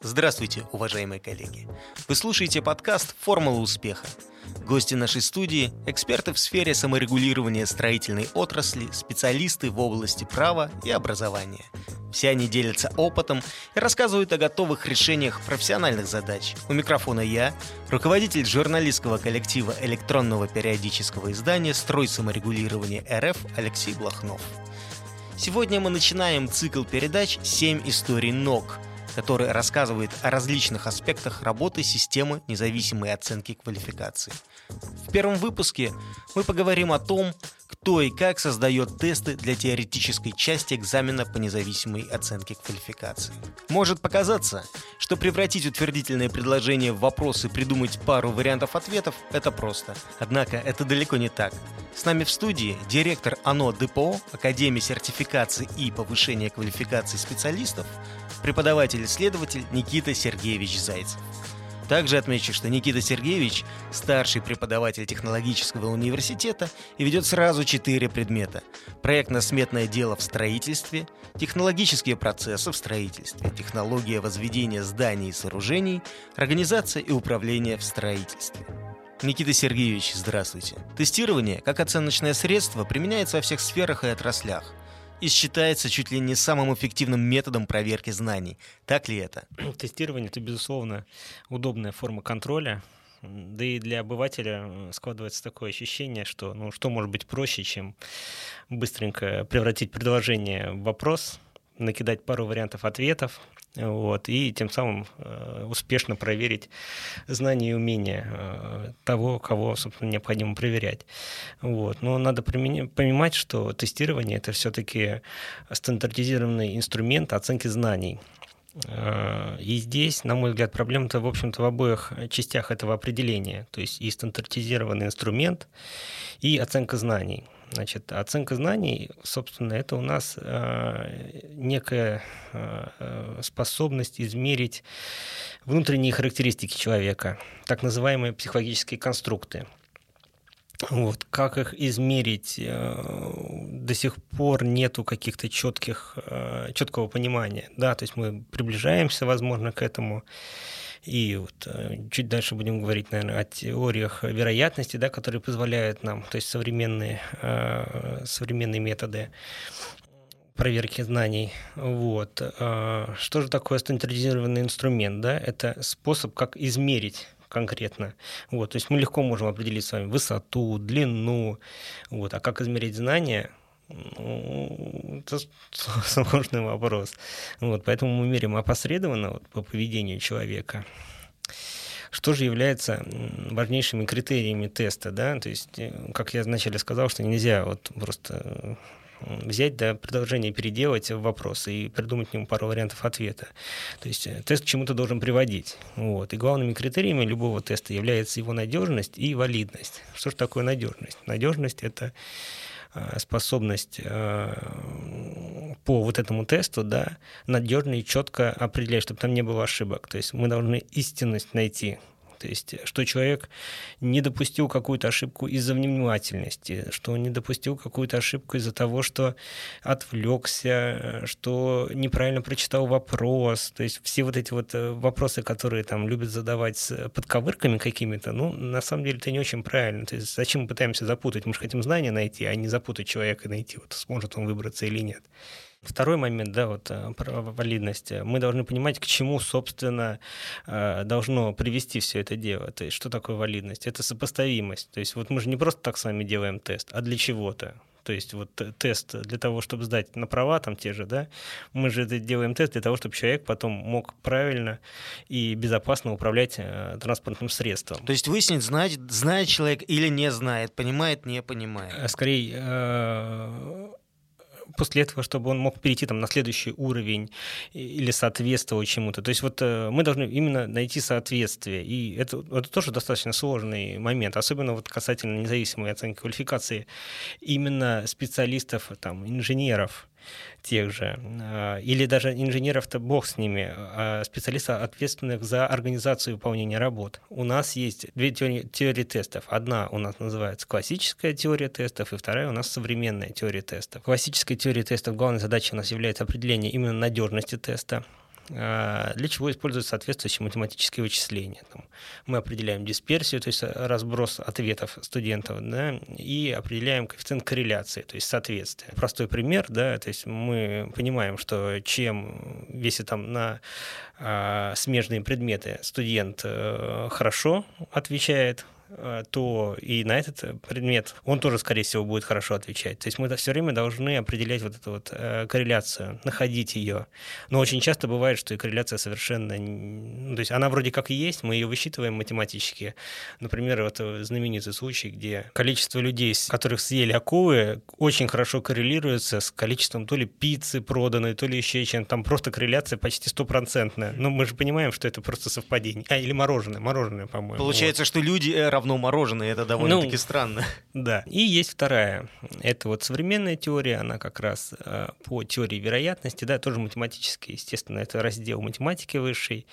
Здравствуйте, уважаемые коллеги. Вы слушаете подкаст «Формула успеха». Гости нашей студии – эксперты в сфере саморегулирования строительной отрасли, специалисты в области права и образования. Все они делятся опытом и рассказывают о готовых решениях профессиональных задач. У микрофона я, руководитель журналистского коллектива электронного периодического издания «Строй саморегулирования РФ» Алексей Блохнов. Сегодня мы начинаем цикл передач «Семь историй НОК», который рассказывает о различных аспектах работы системы независимой оценки квалификации. В первом выпуске мы поговорим о том, кто и как создает тесты для теоретической части экзамена по независимой оценке квалификации. Может показаться, что превратить утвердительное предложение в вопрос и придумать пару вариантов ответов – это просто. Однако это далеко не так. С нами в студии директор АНО ДПО, Академии сертификации и повышения квалификации специалистов, преподаватель-исследователь Никита Сергеевич Зайцев. Также отмечу, что Никита Сергеевич – старший преподаватель технологического университета и ведет сразу четыре предмета. Проектно-сметное дело в строительстве, технологические процессы в строительстве, технология возведения зданий и сооружений, организация и управление в строительстве. Никита Сергеевич, здравствуйте. Тестирование, как оценочное средство, применяется во всех сферах и отраслях и считается чуть ли не самым эффективным методом проверки знаний. Так ли это? Тестирование — это, безусловно, удобная форма контроля, да и для обывателя э, складывается такое ощущение, что ну, что может быть проще, чем быстренько превратить предложение в вопрос, накидать пару вариантов ответов, вот, и тем самым э, успешно проверить знания и умения э, того, кого, собственно, необходимо проверять. Вот. Но надо понимать, что тестирование — это все-таки стандартизированный инструмент оценки знаний. Э, и здесь, на мой взгляд, проблема-то, в общем-то, в обоих частях этого определения. То есть и стандартизированный инструмент, и оценка знаний. Значит, оценка знаний, собственно, это у нас э, некая э, способность измерить внутренние характеристики человека, так называемые психологические конструкты. Вот, как их измерить, э, до сих пор нету каких-то четких, э, четкого понимания. Да, то есть мы приближаемся, возможно, к этому. И вот э, чуть дальше будем говорить, наверное, о теориях вероятности, да, которые позволяют нам, то есть современные, современные методы проверки знаний. Вот. Что же такое стандартизированный инструмент? Да? Это способ, как измерить конкретно. Вот, то есть мы легко можем определить с вами высоту, длину. Вот, а как измерить знания, ну, это сложный вопрос. Вот, поэтому мы меряем опосредованно вот, по поведению человека. Что же является важнейшими критериями теста, да? То есть, э, как я вначале сказал, что нельзя вот просто взять, да, предложение переделать вопрос и придумать к нему пару вариантов ответа. То есть э, тест к чему-то должен приводить. Вот. И главными критериями любого теста является его надежность и валидность. Что же такое надежность? Надежность — это Э, способность э, по вот этому тесту, да, надежно и четко определять, чтобы там не было ошибок. То есть мы должны истинность найти то есть, что человек не допустил какую-то ошибку из-за внимательности, что он не допустил какую-то ошибку из-за того, что отвлекся, что неправильно прочитал вопрос. То есть все вот эти вот э, вопросы, которые там любят задавать с подковырками какими-то, ну, на самом деле это не очень правильно. То есть зачем мы пытаемся запутать? Мы же хотим знания найти, а не запутать человека найти, вот сможет он выбраться или нет. Второй момент, да, вот э, про валидность. Мы должны понимать, к чему, собственно, э, должно привести все это дело. То есть, что такое валидность? Это сопоставимость. То есть, вот мы же не просто так с вами делаем тест, а для чего-то. То есть вот тест для того, чтобы сдать на права там те же, да, мы же делаем тест для того, чтобы человек потом мог правильно и безопасно управлять э, транспортным средством. То есть выяснить, знает, знает человек или не знает, понимает, не понимает. Э, скорее, э, после этого, чтобы он мог перейти там, на следующий уровень или соответствовать чему-то. То есть вот э, мы должны именно найти соответствие. И это, это тоже достаточно сложный момент, особенно вот касательно независимой оценки квалификации именно специалистов, там, инженеров тех же, а, или даже инженеров-то бог с ними, а специалистов, ответственных за организацию выполнения работ. У нас есть две теории, теории тестов. Одна у нас называется классическая теория тестов, и вторая у нас современная теория тестов. Классическая теория тестов главной задачей у нас является определение именно надежности теста, для чего используются соответствующие математические вычисления. Там мы определяем дисперсию, то есть разброс ответов студентов, да, и определяем коэффициент корреляции, то есть соответствие. Простой пример, да, то есть мы понимаем, что чем, если там на э, смежные предметы студент э, хорошо отвечает, Э, то и на этот э, предмет он тоже, скорее всего, будет хорошо отвечать. То есть мы все время должны определять вот эту вот э, корреляцию, находить ее. Но очень часто бывает, что и корреляция совершенно... Ну, то есть она вроде как и есть, мы ее высчитываем математически. Например, вот знаменитый случай, где количество людей, которых съели акулы, очень хорошо коррелируется с количеством то ли пиццы проданной, то ли еще чем Там просто корреляция почти стопроцентная. Но мы же понимаем, что это просто совпадение. А, или мороженое, мороженое, по-моему. Получается, вот. что люди равно мороженое, это довольно-таки ну, странно. Да. И есть вторая. Это вот современная теория, она как раз э, по теории вероятности, да, тоже математическая, естественно, это раздел математики высшей.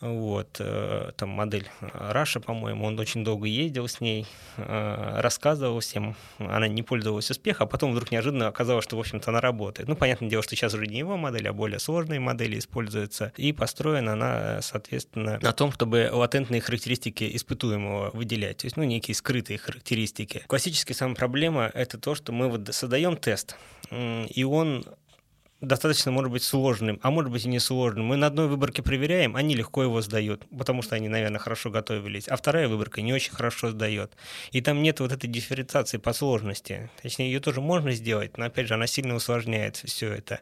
Вот, э, там модель Раша, по-моему, он очень долго ездил с ней, э, рассказывал всем, она не пользовалась успехом, а потом вдруг неожиданно оказалось, что, в общем-то, она работает. Ну, понятное дело, что сейчас уже не его модель, а более сложные модели используются, и построена она, соответственно, на том, чтобы латентные характеристики испытуемого выделять, то есть, ну, некие скрытые характеристики. Классическая самая проблема — это то, что мы вот создаем тест, и он достаточно, может быть, сложным, а может быть и не сложным. Мы на одной выборке проверяем, они легко его сдают, потому что они, наверное, хорошо готовились, а вторая выборка не очень хорошо сдает. И там нет вот этой дифференциации по сложности. Точнее, ее тоже можно сделать, но, опять же, она сильно усложняет все это.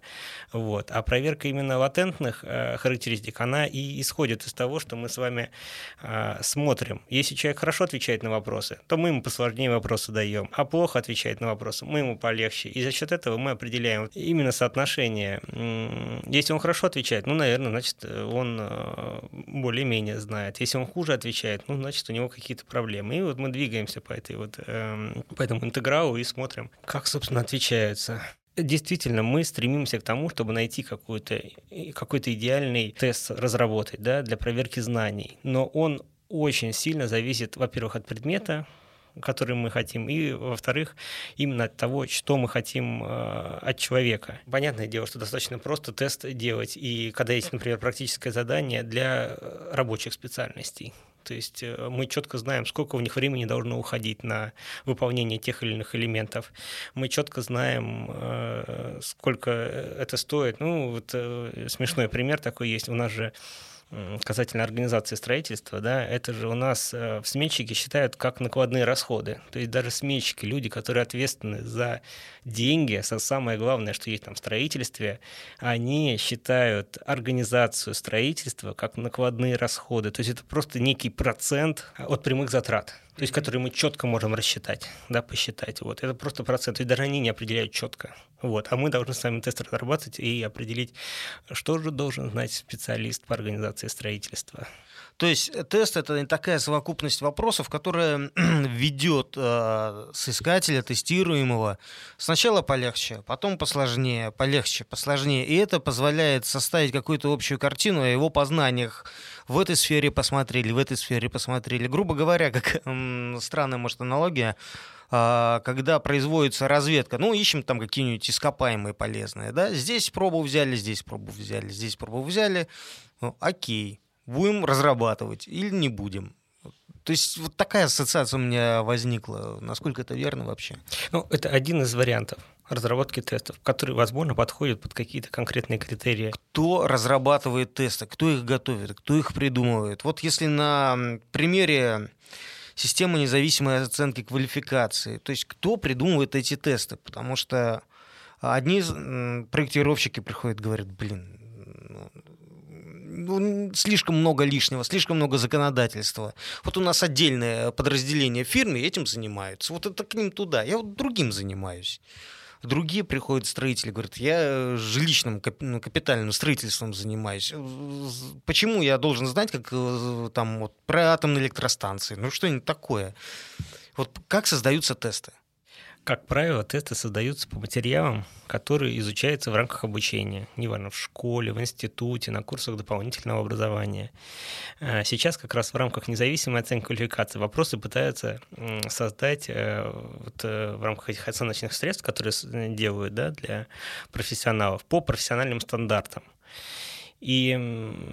Вот. А проверка именно латентных э, характеристик, она и исходит из того, что мы с вами э, смотрим. Если человек хорошо отвечает на вопросы, то мы ему посложнее вопросы даем, а плохо отвечает на вопросы, мы ему полегче. И за счет этого мы определяем именно соотношение отношения. Если он хорошо отвечает, ну, наверное, значит, он э, более-менее знает. Если он хуже отвечает, ну, значит, у него какие-то проблемы. И вот мы двигаемся по, этой вот, эм, по этому интегралу и смотрим, как, собственно, отвечаются. Действительно, мы стремимся к тому, чтобы найти какой-то какой идеальный тест разработать да, для проверки знаний. Но он очень сильно зависит, во-первых, от предмета, который мы хотим, и, во-вторых, именно от того, что мы хотим э, от человека. Понятное дело, что достаточно просто тест делать, и когда есть, например, практическое задание для э, рабочих специальностей, то есть э, мы четко знаем, сколько у них времени должно уходить на выполнение тех или иных элементов. Мы четко знаем, сколько это стоит. Ну, вот смешной пример такой есть. У нас же касательно организации строительства, да, это же у нас э, в сметчике считают как накладные расходы. То есть даже сметчики, люди, которые ответственны за деньги, самое главное, что есть там в строительстве, они считают организацию строительства как накладные расходы. То есть это просто некий процент от прямых затрат то есть которые мы четко можем рассчитать, да, посчитать. Вот. Это просто процент, то есть даже они не определяют четко. Вот. А мы должны с вами тест разрабатывать и определить, что же должен знать специалист по организации строительства. То есть э, тест это такая совокупность вопросов, которая ведет э, соискателя, тестируемого сначала полегче, потом посложнее, полегче, посложнее. И это позволяет составить какую-то общую картину о его познаниях. В этой сфере посмотрели, в этой сфере посмотрели. Грубо говоря, как э, странная, может, аналогия, э, когда производится разведка, ну, ищем там какие-нибудь ископаемые полезные, да, здесь пробу взяли, здесь пробу взяли, здесь пробу взяли, ну, окей, будем разрабатывать или не будем. То есть вот такая ассоциация у меня возникла. Насколько это верно вообще? Ну, это один из вариантов разработки тестов, который, возможно, подходит под какие-то конкретные критерии. Кто разрабатывает тесты, кто их готовит, кто их придумывает? Вот если на примере системы независимой оценки квалификации, то есть кто придумывает эти тесты? Потому что одни проектировщики приходят и говорят, блин, ну, слишком много лишнего, слишком много законодательства. Вот у нас отдельное подразделение фирмы этим занимаются. Вот это к ним туда. Я вот другим занимаюсь. Другие приходят строители, говорят, я жилищным ну, капитальным строительством занимаюсь. Почему я должен знать, как э, там вот, про атомные электростанции? Ну что-нибудь такое. Вот как создаются тесты? Как правило, тесты создаются по материалам, которые изучаются в рамках обучения, неважно, в школе, в институте, на курсах дополнительного образования. А сейчас как раз в рамках независимой оценки квалификации вопросы пытаются создать э, вот, э, в рамках этих оценочных средств, которые делают да, для профессионалов, по профессиональным стандартам. И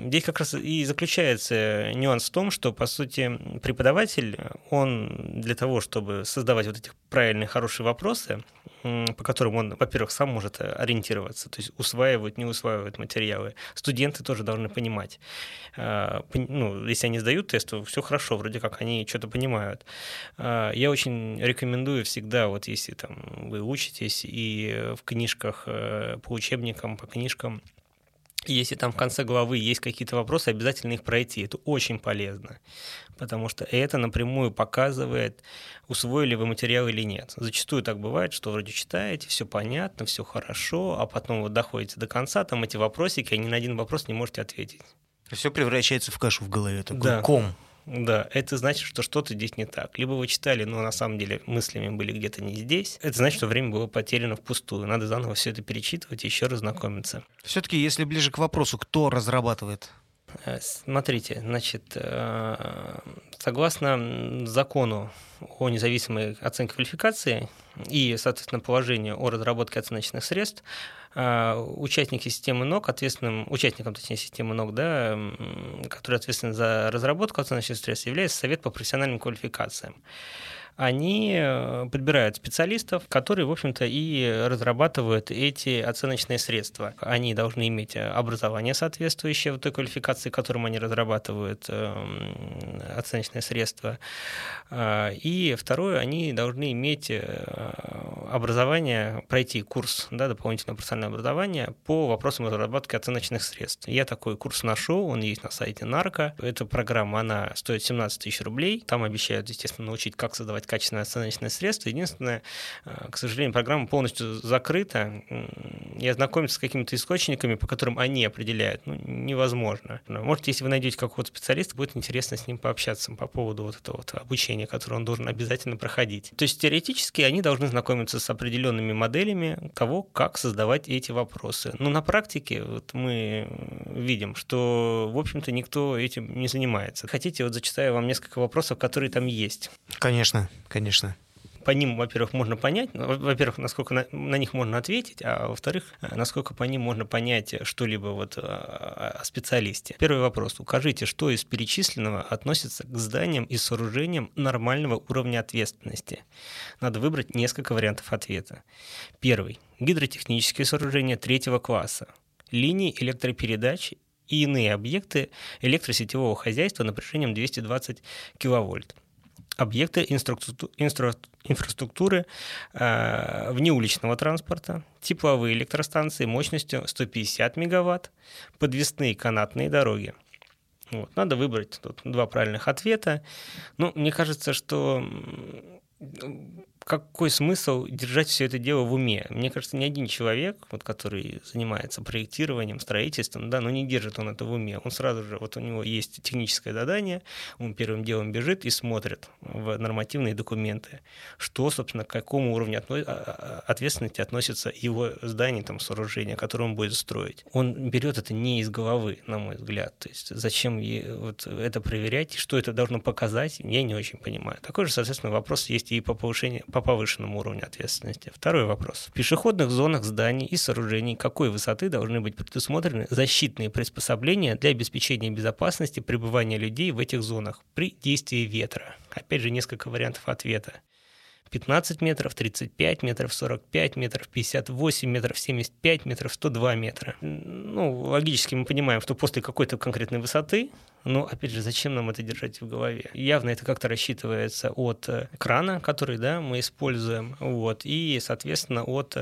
здесь как раз и заключается нюанс в том, что, по сути, преподаватель, он для того, чтобы создавать вот эти правильные, хорошие вопросы, по которым он, во-первых, сам может ориентироваться, то есть усваивать, не усваивать материалы. Студенты тоже должны понимать. А, ну, если они сдают тест, то все хорошо, вроде как они что-то понимают. А, я очень рекомендую всегда, вот если там вы учитесь и в книжках, э, по учебникам, по книжкам, если там в конце главы есть какие-то вопросы, обязательно их пройти. Это очень полезно, потому что это напрямую показывает, усвоили вы материал или нет. Зачастую так бывает, что вроде читаете, все понятно, все хорошо, а потом вот доходите до конца, там эти вопросики, а ни на один вопрос не можете ответить. Все превращается в кашу в голове, такой да. ком. Да, это значит, что что-то здесь не так. Либо вы читали, но на самом деле мыслями были где-то не здесь. Это значит, что время было потеряно впустую. Надо заново все это перечитывать и еще раз знакомиться. Все-таки, если ближе к вопросу, кто разрабатывает? Э, смотрите, значит, э, согласно закону о независимой оценке квалификации и, соответственно, положению о разработке оценочных средств, э, участники системы НОК, ответственным участником, точнее, системы НОК, да, который ответственен за разработку оценочных средств, является Совет по профессиональным квалификациям они э, подбирают специалистов, которые, в общем-то, и разрабатывают эти оценочные средства. Они должны иметь э, образование соответствующее той квалификации, которым они разрабатывают эм, оценочные средства. А, и второе, они должны иметь э, образование, пройти курс, да, дополнительное профессиональное образование по вопросам разработки оценочных средств. Я такой курс нашел, он есть на сайте Нарко. Эта программа, она стоит 17 тысяч рублей. Там обещают, естественно, научить, как создавать качественное оценочное средство. Единственное, э, к сожалению, программа полностью закрыта, и ознакомиться с какими-то источниками, по которым они определяют, ну, невозможно. Может, если вы найдете какого-то специалиста, будет интересно с ним пообщаться по поводу вот этого вот обучения, которое он должен обязательно проходить. То есть теоретически они должны знакомиться с определенными моделями того, как создавать эти вопросы. Но на практике вот мы видим, что, в общем-то, никто этим не занимается. Хотите, вот зачитаю вам несколько вопросов, которые там есть. Конечно конечно. По ним, во-первых, можно понять, ну, во-первых, насколько на, на них можно ответить, а во-вторых, насколько по ним можно понять что-либо вот о, о специалисте. Первый вопрос. Укажите, что из перечисленного относится к зданиям и сооружениям нормального уровня ответственности. Надо выбрать несколько вариантов ответа. Первый. Гидротехнические сооружения третьего класса. Линии электропередач и иные объекты электросетевого хозяйства напряжением 220 киловольт объекты инфраструктуры э, внеуличного транспорта, тепловые электростанции мощностью 150 мегаватт, подвесные канатные дороги. Вот. Надо выбрать тут два правильных ответа. Ну, мне кажется, что какой смысл держать все это дело в уме? Мне кажется, ни один человек, вот, который занимается проектированием, строительством, да, но не держит он это в уме. Он сразу же, вот у него есть техническое задание, он первым делом бежит и смотрит в нормативные документы, что, собственно, к какому уровню а, а, ответственности относится его здание, там, сооружение, которое он будет строить. Он берет это не из головы, на мой взгляд. То есть зачем вот это проверять, что это должно показать, я не очень понимаю. Такой же, соответственно, вопрос есть и по повышению по повышенному уровню ответственности. Второй вопрос. В пешеходных зонах зданий и сооружений какой высоты должны быть предусмотрены защитные приспособления для обеспечения безопасности пребывания людей в этих зонах при действии ветра? Опять же, несколько вариантов ответа. 15 метров, 35 метров, 45 метров, 58 метров, 75 метров, 102 метра. Ну, логически мы понимаем, что после какой-то конкретной высоты но, опять же, зачем нам это держать в голове? Явно это как-то рассчитывается от э, крана, который да, мы используем, вот, и, соответственно, от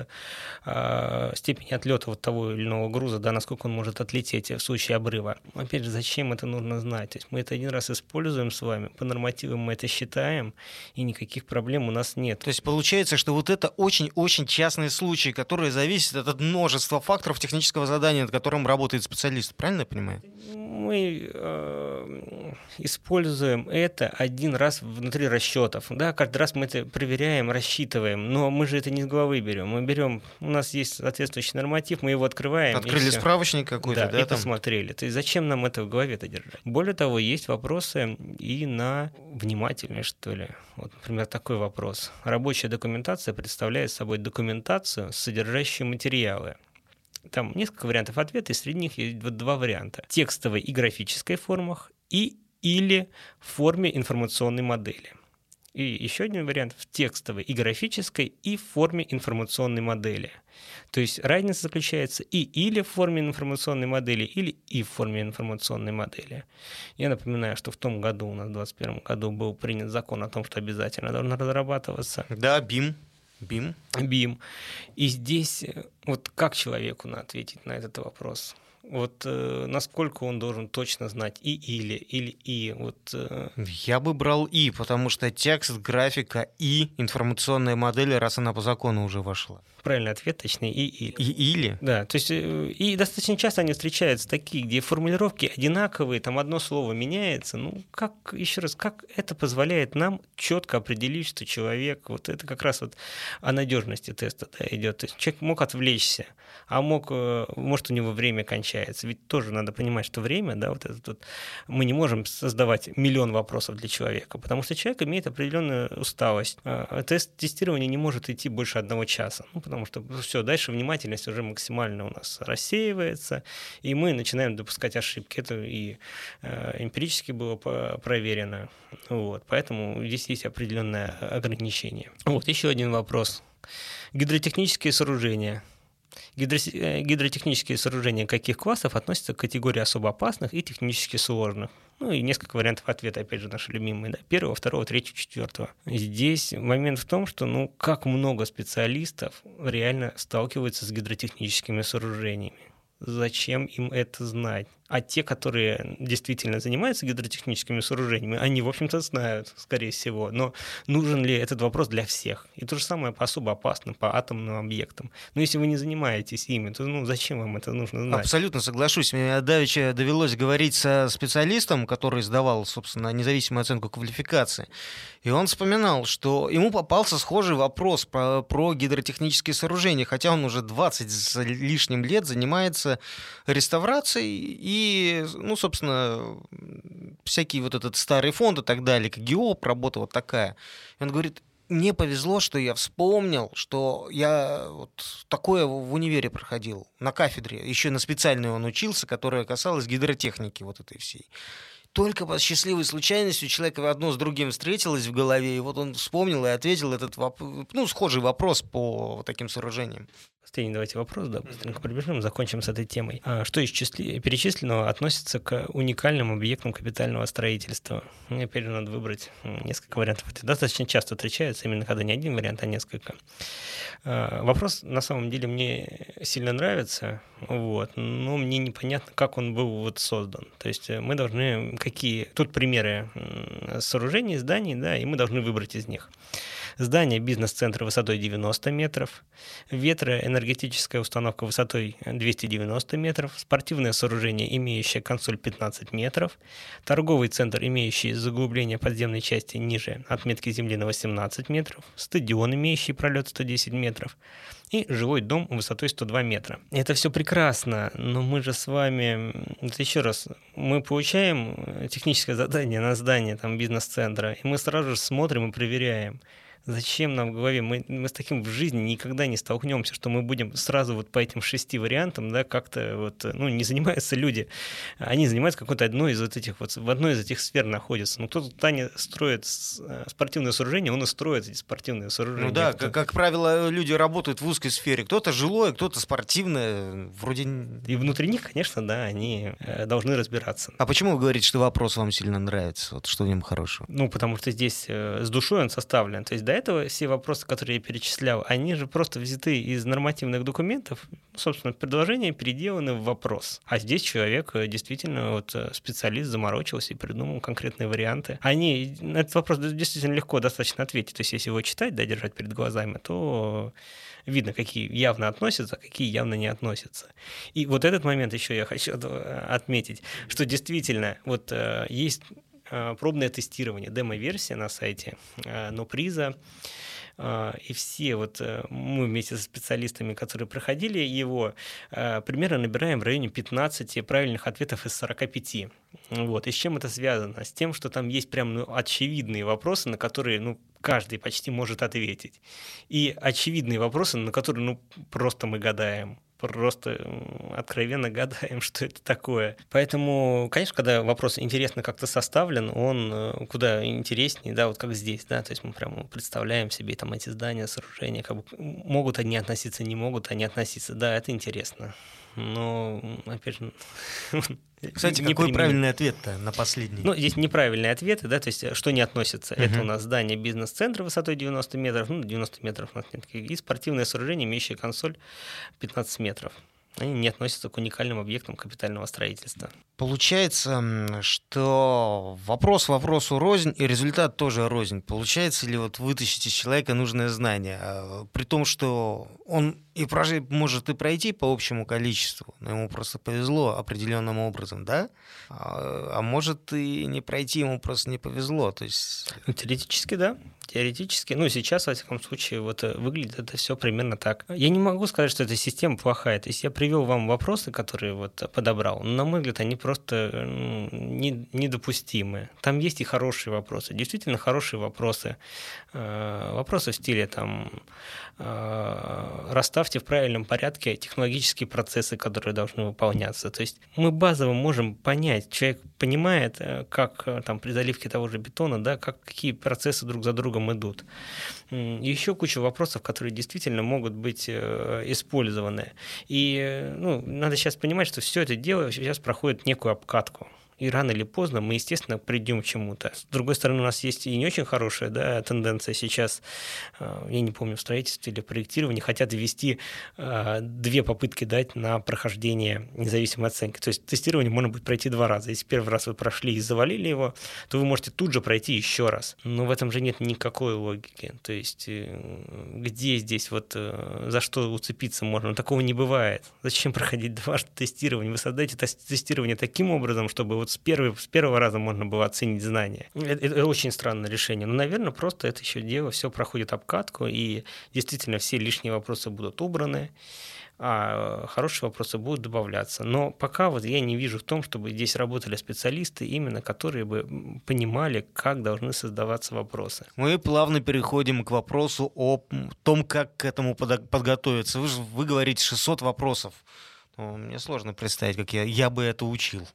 э, степени отлета вот того или иного груза, да, насколько он может отлететь в случае обрыва. Опять же, зачем это нужно знать? То есть мы это один раз используем с вами, по нормативам мы это считаем, и никаких проблем у нас нет. То есть получается, что вот это очень-очень частные случаи, которые зависят от множества факторов технического задания, над которым работает специалист. Правильно я понимаю? Мы э, используем это один раз внутри расчетов. Да, каждый раз мы это проверяем, рассчитываем, но мы же это не с головы берем. Мы берем, у нас есть соответствующий норматив, мы его открываем. Открыли справочник какой-то, да, да и там? посмотрели. То есть зачем нам это в голове-то держать? Более того, есть вопросы и на внимательность, что ли. Вот, например, такой вопрос. Рабочая документация представляет собой документацию, содержащую материалы там несколько вариантов ответа, и среди них есть два варианта. Текстовой и графической формах и или в форме информационной модели. И еще один вариант в текстовой и графической и в форме информационной модели. То есть разница заключается и или в форме информационной модели, или и в форме информационной модели. Я напоминаю, что в том году, у нас в 2021 году был принят закон о том, что обязательно должно разрабатываться. Да, БИМ. БИМ. БИМ. И здесь э, вот как человеку надо ответить на этот вопрос? Вот э, насколько он должен точно знать и или, или и. Вот, э... Я бы брал и, потому что текст, графика и информационная модель, раз она по закону уже вошла. Правильный ответ, точнее, и или. И или? Да, то есть э, и достаточно часто они встречаются такие, где формулировки одинаковые, там одно слово меняется. Ну, как, еще раз, как это позволяет нам четко определить, что человек, вот это как раз вот о надежности теста да, идет. То есть человек мог отвлечься, а мог, э, может, у него время кончается. Ведь тоже надо понимать, что время, да, вот это вот, мы не можем создавать миллион вопросов для человека, потому что человек имеет определенную усталость. А, тест тестирования не может идти больше одного часа, ну, потому что все, дальше внимательность уже максимально у нас рассеивается, и мы начинаем допускать ошибки. Это и э, эмпирически было проверено. Вот, поэтому здесь есть определенное ограничение. Вот еще один вопрос. Гидротехнические сооружения – Э, гидротехнические сооружения каких классов относятся к категории особо опасных и технически сложных? Ну и несколько вариантов ответа, опять же, наши любимые. Да? Первого, второго, третьего, четвертого. Здесь момент в том, что ну как много специалистов реально сталкиваются с гидротехническими сооружениями. Зачем им это знать? А те, которые действительно занимаются гидротехническими сооружениями, они, в общем-то, знают, скорее всего. Но нужен ли этот вопрос для всех? И то же самое по особо опасным, по атомным объектам. Но если вы не занимаетесь ими, то ну, зачем вам это нужно знать? Абсолютно соглашусь. Мне давеча довелось говорить со специалистом, который сдавал, собственно, независимую оценку квалификации. И он вспоминал, что ему попался схожий вопрос про, про гидротехнические сооружения, хотя он уже 20 с лишним лет занимается реставрацией и ну, собственно, всякий вот этот старый фонд и так далее, как ГИОП, работа вот такая. И он говорит, мне повезло, что я вспомнил, что я вот такое в универе проходил, на кафедре. Еще на специальной он учился, которая касалась гидротехники вот этой всей. Только по счастливой случайности у человека одно с другим встретилось в голове, и вот он вспомнил и ответил этот вопрос, ну, схожий вопрос по таким сооружениям. Последний давайте вопрос, да, быстренько пробежим, закончим с этой темой. А что из числи... перечисленного относится к уникальным объектам капитального строительства? Мне опять же надо выбрать несколько вариантов. Это достаточно часто встречается, именно когда не один вариант, а несколько. А, вопрос на самом деле мне сильно нравится, вот, но мне непонятно, как он был вот создан. То есть мы должны какие... Тут примеры сооружений, зданий, да, и мы должны выбрать из них. Здание бизнес-центра высотой 90 метров, ветроэнергетическая установка высотой 290 метров, спортивное сооружение, имеющее консоль 15 метров, торговый центр, имеющий заглубление подземной части ниже отметки земли на 18 метров, стадион, имеющий пролет 110 метров, и жилой дом высотой 102 метра. Это все прекрасно, но мы же с вами, вот еще раз, мы получаем техническое задание на здание там бизнес-центра, и мы сразу же смотрим и проверяем. Зачем нам в голове? Мы, мы с таким в жизни никогда не столкнемся, что мы будем сразу вот по этим шести вариантам, да, как-то вот, ну, не занимаются люди. Они занимаются какой-то одной из вот этих вот, в одной из этих сфер находятся. Ну, кто-то Таня строит э, спортивное сооружение, он и строит эти спортивные сооружения. Ну да, как, как правило, люди работают в узкой сфере. Кто-то жилое, кто-то спортивное. Вроде... И внутри них, конечно, да, они э, должны разбираться. А почему вы говорите, что вопрос вам сильно нравится? Вот что в нем хорошего? Ну, потому что здесь э, с душой он составлен. То есть до этого все вопросы, которые я перечислял, они же просто взяты из нормативных документов, собственно, предложения переделаны в вопрос. А здесь человек э, действительно, вот э, специалист заморочился и придумал конкретные варианты. Они, на этот вопрос действительно легко достаточно ответить. То есть если его читать, да, держать перед глазами, то видно, какие явно относятся, а какие явно не относятся. И вот этот момент еще я хочу э, отметить, что действительно вот есть пробное тестирование, демо-версия на сайте э, но приза э, и все вот мы вместе со специалистами, которые проходили его, примерно набираем в районе 15 правильных ответов из 45. Вот. И с чем это связано? С тем, что там есть прям ну, очевидные вопросы, на которые ну, каждый почти может ответить. И очевидные вопросы, на которые ну, просто мы гадаем просто откровенно гадаем, что это такое. Поэтому, конечно, когда вопрос интересно как-то составлен, он э, куда интереснее, да, вот как здесь, да, то есть мы прямо представляем себе там эти здания, сооружения, как бы могут они относиться, не могут они относиться, да, это интересно. Но, опять же, Кстати, какой применим. правильный ответ-то на последний? Ну, здесь неправильные ответы, да, то есть э, что не относится. Uh-huh. Это у нас здание бизнес-центра высотой 90 метров, ну, 90 метров у нас нет, и спортивное сооружение, имеющее консоль 15 метров они не относятся к уникальным объектам капитального строительства. Получается, что вопрос вопросу рознь, и результат тоже рознь. Получается ли вот вытащить из человека нужное знание, а, при том, что он и прожить, может и пройти по общему количеству, но ему просто повезло определенным образом, да? А, а может и не пройти, ему просто не повезло. То есть... Ну, теоретически, да. Теоретически, ну сейчас, во всяком случае, вот э, выглядит это все примерно так. Я не могу сказать, что эта система плохая. То есть я привел вам вопросы, которые вот подобрал. Но, на мой взгляд, они просто не, недопустимы. Там есть и хорошие вопросы. Действительно хорошие вопросы. Э, вопросы в стиле там э, расставьте в правильном порядке технологические процессы, которые должны выполняться. То есть мы базово можем понять, человек понимает, как там при заливке того же бетона, да, как, какие процессы друг за другом идут. Еще куча вопросов, которые действительно могут быть э, использованы. И э, ну, надо сейчас понимать, что все это дело сейчас проходит некую обкатку и рано или поздно мы, естественно, придем к чему-то. С другой стороны, у нас есть и не очень хорошая да, тенденция сейчас, э, я не помню, в строительстве или проектировании, хотят ввести э, две попытки дать на прохождение независимой оценки. То есть тестирование можно будет пройти два раза. Если первый раз вы прошли и завалили его, то вы можете тут же пройти еще раз. Но в этом же нет никакой логики. То есть э, где здесь вот за что уцепиться можно? Такого не бывает. Зачем проходить дважды тестирование? Вы создаете тестирование таким образом, чтобы вот вот с, первой, с первого раза можно было оценить знания. Это, это очень странное решение. Но, наверное, просто это еще дело, все проходит обкатку, и действительно все лишние вопросы будут убраны а хорошие вопросы будут добавляться. Но пока вот я не вижу в том, чтобы здесь работали специалисты, именно которые бы понимали, как должны создаваться вопросы. Мы плавно переходим к вопросу о том, как к этому подготовиться. Вы же вы говорите 600 вопросов. Ну, мне сложно представить, как я, я бы это учил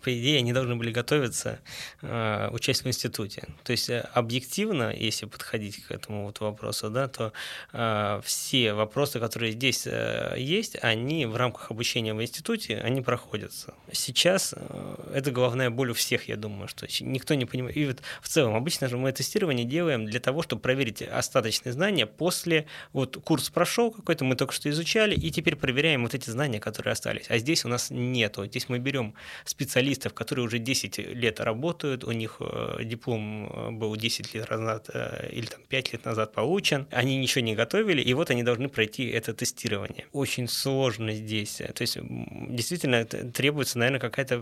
по идее, они должны были готовиться э, участь в институте. То есть э, объективно, если подходить к этому вот вопросу, да, то э, все вопросы, которые здесь э, есть, они в рамках обучения в институте, они проходятся. Сейчас э, это головная боль у всех, я думаю, что никто не понимает. И вот в целом, обычно же мы тестирование делаем для того, чтобы проверить остаточные знания после, вот курс прошел какой-то, мы только что изучали, и теперь проверяем вот эти знания, которые остались. А здесь у нас нету. Здесь мы берем специалистов, специалистов, которые уже 10 лет работают, у них э, диплом э, был 10 лет назад э, или там 5 лет назад получен, они ничего не готовили, и вот они должны пройти это тестирование. Очень сложно здесь, то есть действительно требуется, наверное, какая-то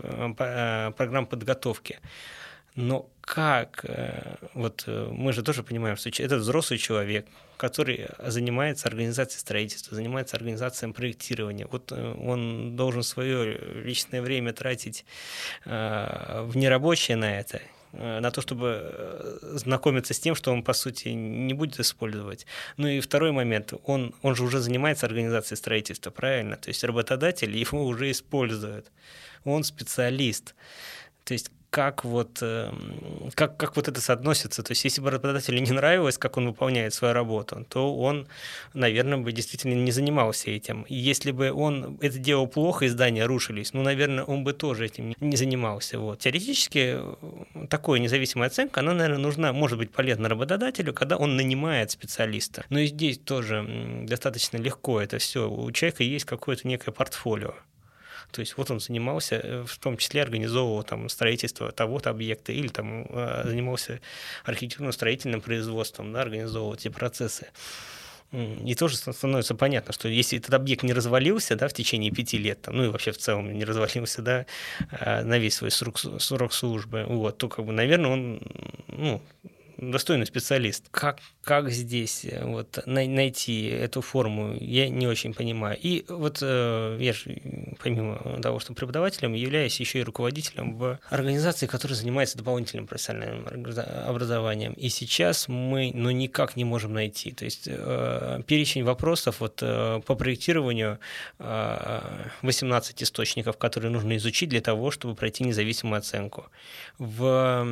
программа подготовки. Но как, вот мы же тоже понимаем, что это взрослый человек, который занимается организацией строительства, занимается организацией проектирования. Вот э, он должен свое личное время тратить э, в нерабочее на это, э, на то, чтобы знакомиться с тем, что он, по сути, не будет использовать. Ну и второй момент, он, он же уже занимается организацией строительства, правильно? То есть работодатель его уже использует. Он специалист. То есть как вот, эм, как, как вот это соотносится. То есть, если бы работодателю не нравилось, как он выполняет свою работу, то он, наверное, бы действительно не занимался этим. И если бы он это делал плохо, и здания рушились, ну, наверное, он бы тоже этим не занимался. Вот. Теоретически, э, такая независимая оценка, она, наверное, нужна, может быть полезна работодателю, когда он нанимает специалиста. Но и здесь тоже достаточно легко это все. У человека есть какое-то некое портфолио. То есть вот он занимался, э, в том числе организовывал там строительство того-то объекта или там э, занимался архитектурно-строительным производством, да, организовывал эти процессы. И тоже становится понятно, что если этот объект не развалился да, в течение пяти лет, там, ну и вообще в целом не развалился да, э, на весь свой срок, срок службы, вот, то, как бы, наверное, он ну, достойный специалист. Как, как здесь э, вот, найти эту форму, я не очень понимаю. И вот э, я же, помимо того, что преподавателем, являюсь еще и руководителем в организации, которая занимается дополнительным профессиональным образованием. И сейчас мы ну, никак не можем найти. То есть э, перечень вопросов вот, по проектированию 18 источников, которые нужно изучить для того, чтобы пройти независимую оценку. В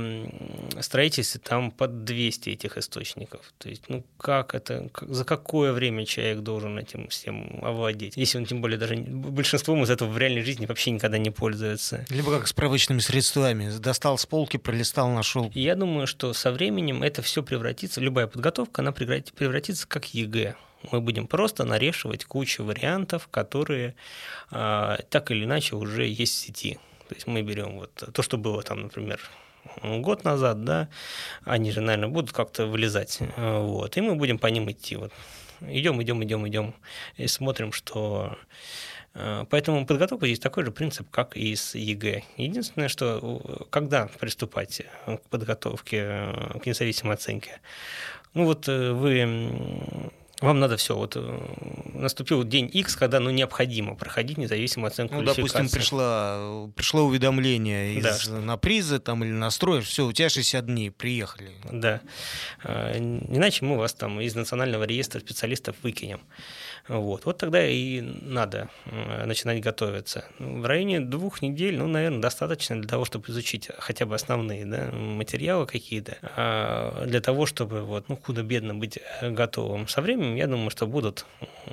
строительстве там под 200 этих источников. То есть, ну как это, как, за какое время человек должен этим всем овладеть? Если он тем более даже большинством из этого в реальной жизни вообще никогда не пользуется. Либо как справочными средствами. Достал с полки, пролистал, нашел. Я думаю, что со временем это все превратится, любая подготовка, она превратится как ЕГЭ мы будем просто нарешивать кучу вариантов, которые а, так или иначе уже есть в сети. То есть мы берем вот то, что было там, например, год назад, да, они же, наверное, будут как-то вылезать, вот, и мы будем по ним идти, вот, идем, идем, идем, идем, и смотрим, что э, Поэтому подготовка здесь такой же принцип, как и с ЕГЭ. Единственное, что когда приступать к подготовке э, к независимой оценке, ну вот э, вы вам надо все. Вот э, наступил день X, когда ну, необходимо проходить независимую оценку Ну, допустим, пришло, пришло уведомление из, да. НОПРИЗа там, или НОСТРОЙ, все, у тебя 60 дней, приехали. Да. А, иначе мы вас там из Национального реестра специалистов выкинем. Вот. вот тогда и надо э, начинать готовиться. В районе двух недель, ну, наверное, достаточно для того, чтобы изучить хотя бы основные да, материалы какие-то, а для того, чтобы вот, ну, худо-бедно быть готовым. Со временем, я думаю, что будут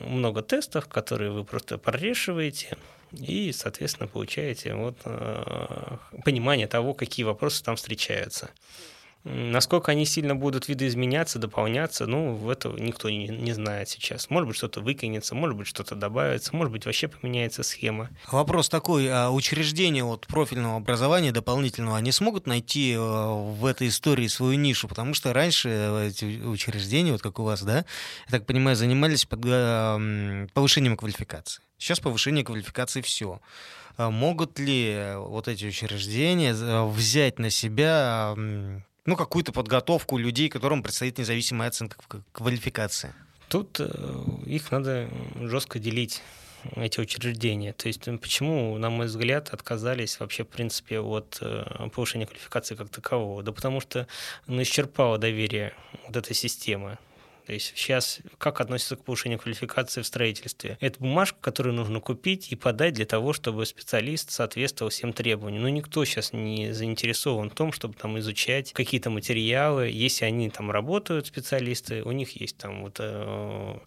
много тестов, которые вы просто прорешиваете, и, соответственно, получаете вот, э, понимание того, какие вопросы там встречаются. Насколько они сильно будут видоизменяться, дополняться, ну, в это никто не, не знает сейчас. Может быть, что-то выкинется, может быть, что-то добавится, может быть, вообще поменяется схема. Вопрос такой, а учреждения вот профильного образования дополнительного, они смогут найти э, в этой истории свою нишу? Потому что раньше эти учреждения, вот как у вас, да, я так понимаю, занимались под, повышением квалификации. Сейчас повышение квалификации все. А могут ли вот эти учреждения взять на себя ну, какую-то подготовку людей, которым предстоит независимая оценка квалификации? Тут э, их надо жестко делить эти учреждения. То есть почему, на мой взгляд, отказались вообще, в принципе, от э, повышения квалификации как такового? Да потому что ну, исчерпало доверие вот этой системы. То есть сейчас как относится к повышению квалификации в строительстве? Это бумажка, которую нужно купить и подать для того, чтобы специалист соответствовал всем требованиям. Но никто сейчас не заинтересован в том, чтобы там изучать какие-то материалы. Если они там работают, специалисты, у них есть там вот э,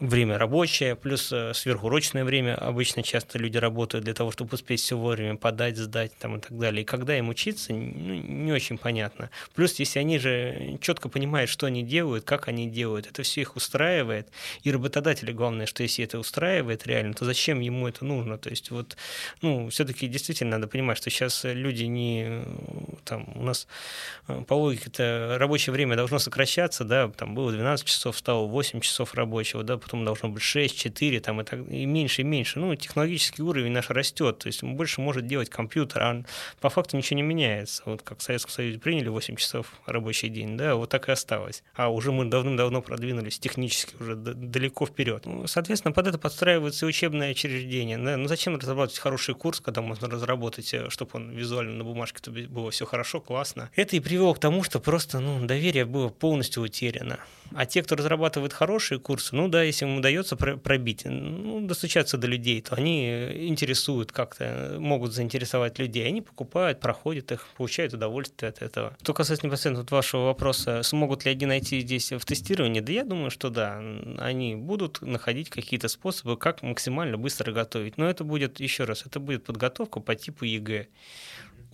время рабочее, плюс э, сверхурочное время. Обычно часто люди работают для того, чтобы успеть все вовремя подать, сдать там, и так далее. И когда им учиться, ну, не очень понятно. Плюс, если они же четко понимают, что они делают, как они делают, это все их устраивает. И работодателя главное, что если это устраивает реально, то зачем ему это нужно? То есть вот, ну, все-таки действительно надо понимать, что сейчас люди не там у нас э, по логике это рабочее время должно сокращаться, да, там было 12 часов, стало 8 часов рабочего, да, потом должно быть 6, 4, там, и, так, и меньше, и меньше. Ну, технологический уровень наш растет, то есть больше может делать компьютер, а по факту ничего не меняется. Вот как в Советском Союзе приняли 8 часов рабочий день, да, вот так и осталось. А уже мы давным-давно продвинулись технически уже далеко вперед. Ну, соответственно, под это подстраиваются учебные учреждения. Да? Ну, зачем разрабатывать хороший курс, когда можно разработать, э, чтобы он визуально на бумажке было все хорошо, классно. Это и привело к тому, что просто ну, доверие было полностью утеряно. А те, кто разрабатывает хорошие курсы, ну да, если им удается пробить, ну, достучаться до людей, то они интересуют как-то, могут заинтересовать людей. Они покупают, проходят их, получают удовольствие от этого. Что касается непосредственно вот вашего вопроса, смогут ли они найти здесь в тестировании, да я думаю, что да, они будут находить какие-то способы, как максимально быстро готовить. Но это будет, еще раз, это будет подготовка по типу ЕГЭ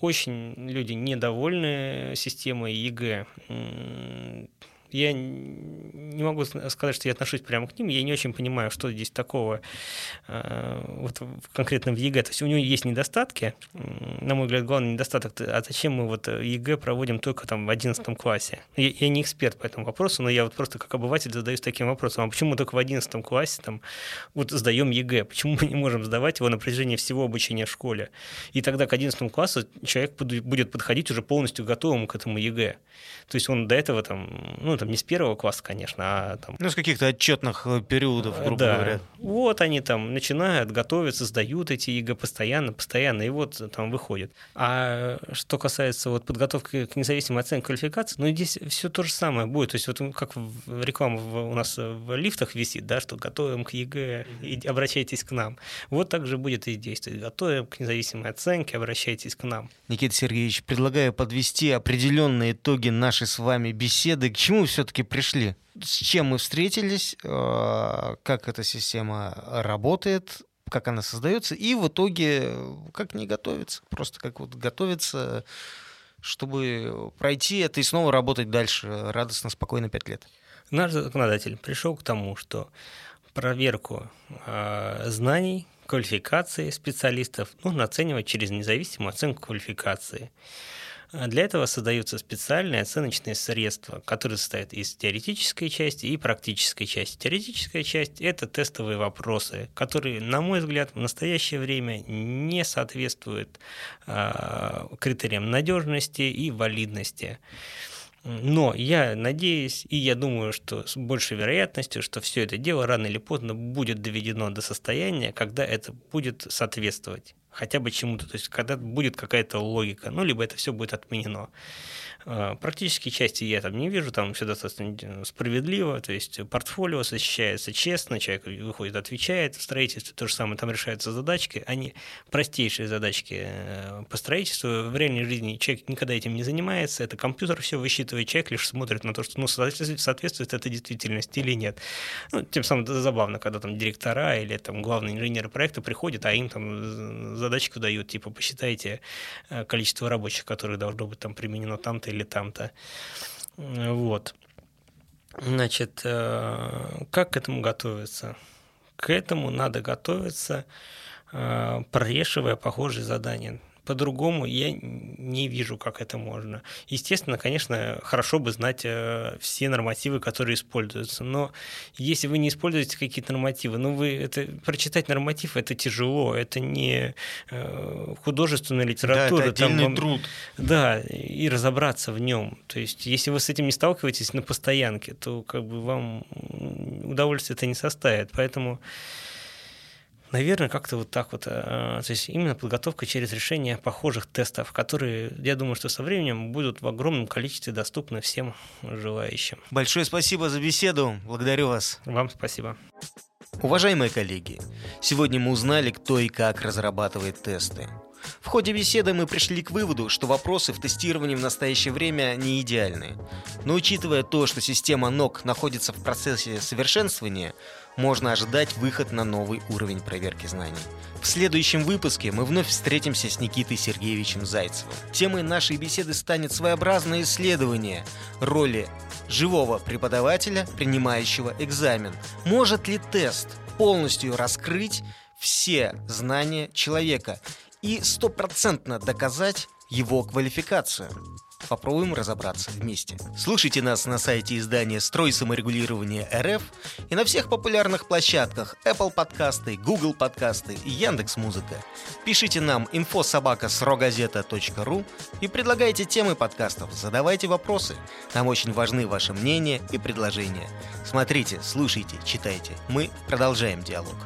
очень люди недовольны системой ЕГЭ я не могу сказать, что я отношусь прямо к ним, я не очень понимаю, что здесь такого э, вот конкретно в ЕГЭ. То есть у него есть недостатки, на мой взгляд, главный недостаток, а зачем мы вот ЕГЭ проводим только там в 11 классе? Я, я не эксперт по этому вопросу, но я вот просто как обыватель задаюсь таким вопросом, а почему только в 11 классе там вот сдаем ЕГЭ? Почему мы не можем сдавать его на протяжении всего обучения в школе? И тогда к 11 классу человек будет подходить уже полностью готовым к этому ЕГЭ. То есть он до этого там, ну, там не с первого класса, конечно, а там... Ну, с каких-то отчетных э, периодов, грубо да. говоря. Вот они там начинают готовиться, сдают эти ЕГЭ постоянно, постоянно, и вот там выходят. А что касается вот подготовки к независимой оценке квалификации, ну, здесь все то же самое будет. То есть вот как реклама у нас в лифтах висит, да, что готовим к ЕГЭ, и обращайтесь к нам. Вот так же будет и здесь. То есть готовим к независимой оценке, обращайтесь к нам. Никита Сергеевич, предлагаю подвести определенные итоги нашей с вами беседы. К чему все-таки пришли? С чем мы встретились? Э, как эта система работает? Как она создается? И в итоге как не готовиться? Просто как вот готовиться чтобы пройти это и снова работать дальше радостно, спокойно пять лет? Наш законодатель пришел к тому, что проверку э, знаний, квалификации специалистов нужно оценивать через независимую оценку квалификации. А для этого создаются специальные оценочные средства, которые состоят из теоретической части и практической части. Теоретическая часть – это тестовые вопросы, которые, на мой взгляд, в настоящее время не соответствуют э, критериям надежности и валидности. Но я надеюсь, и я думаю, что с большей вероятностью, что все это дело рано или поздно будет доведено до состояния, когда это будет соответствовать хотя бы чему-то, то есть когда будет какая-то логика, ну, либо это все будет отменено. А, практически части я там не вижу, там все достаточно э, справедливо, то есть портфолио защищается честно, человек выходит, отвечает, в строительстве то же самое, там решаются задачки, они простейшие задачки э, по строительству, в реальной жизни человек никогда этим не занимается, это компьютер все высчитывает, человек лишь смотрит на то, что ну, соответствует это действительности или нет. Ну, тем самым забавно, когда там директора или там главные инженеры проекта приходят, а им там задачку дают, типа посчитайте э, количество рабочих, которые должно быть там применено там-то или там-то. Вот. Значит, э, как к этому готовиться? К этому надо готовиться, э, прорешивая похожие задания. По-другому я не вижу, как это можно. Естественно, конечно, хорошо бы знать э, все нормативы, которые используются, но если вы не используете какие-то нормативы, ну вы это прочитать норматив это тяжело, это не э, художественная литература, да, это отдельный там, труд. Да, и разобраться в нем. То есть, если вы с этим не сталкиваетесь на постоянке, то как бы вам удовольствие это не составит. Поэтому Наверное, как-то вот так вот. Э, то есть именно подготовка через решение похожих тестов, которые, я думаю, что со временем будут в огромном количестве доступны всем желающим. Большое спасибо за беседу. Благодарю вас. Вам спасибо. Уважаемые коллеги, сегодня мы узнали, кто и как разрабатывает тесты. В ходе беседы мы пришли к выводу, что вопросы в тестировании в настоящее время не идеальны. Но учитывая то, что система НОК находится в процессе совершенствования, можно ожидать выход на новый уровень проверки знаний. В следующем выпуске мы вновь встретимся с Никитой Сергеевичем Зайцевым. Темой нашей беседы станет своеобразное исследование роли живого преподавателя, принимающего экзамен. Может ли тест полностью раскрыть все знания человека и стопроцентно доказать его квалификацию? Попробуем разобраться вместе. Слушайте нас на сайте издания «Строй саморегулирования РФ» и на всех популярных площадках Apple подкасты, Google подкасты и Яндекс Музыка. Пишите нам срогазета.ру и предлагайте темы подкастов, задавайте вопросы. Нам очень важны ваше мнение и предложения. Смотрите, слушайте, читайте. Мы продолжаем диалог.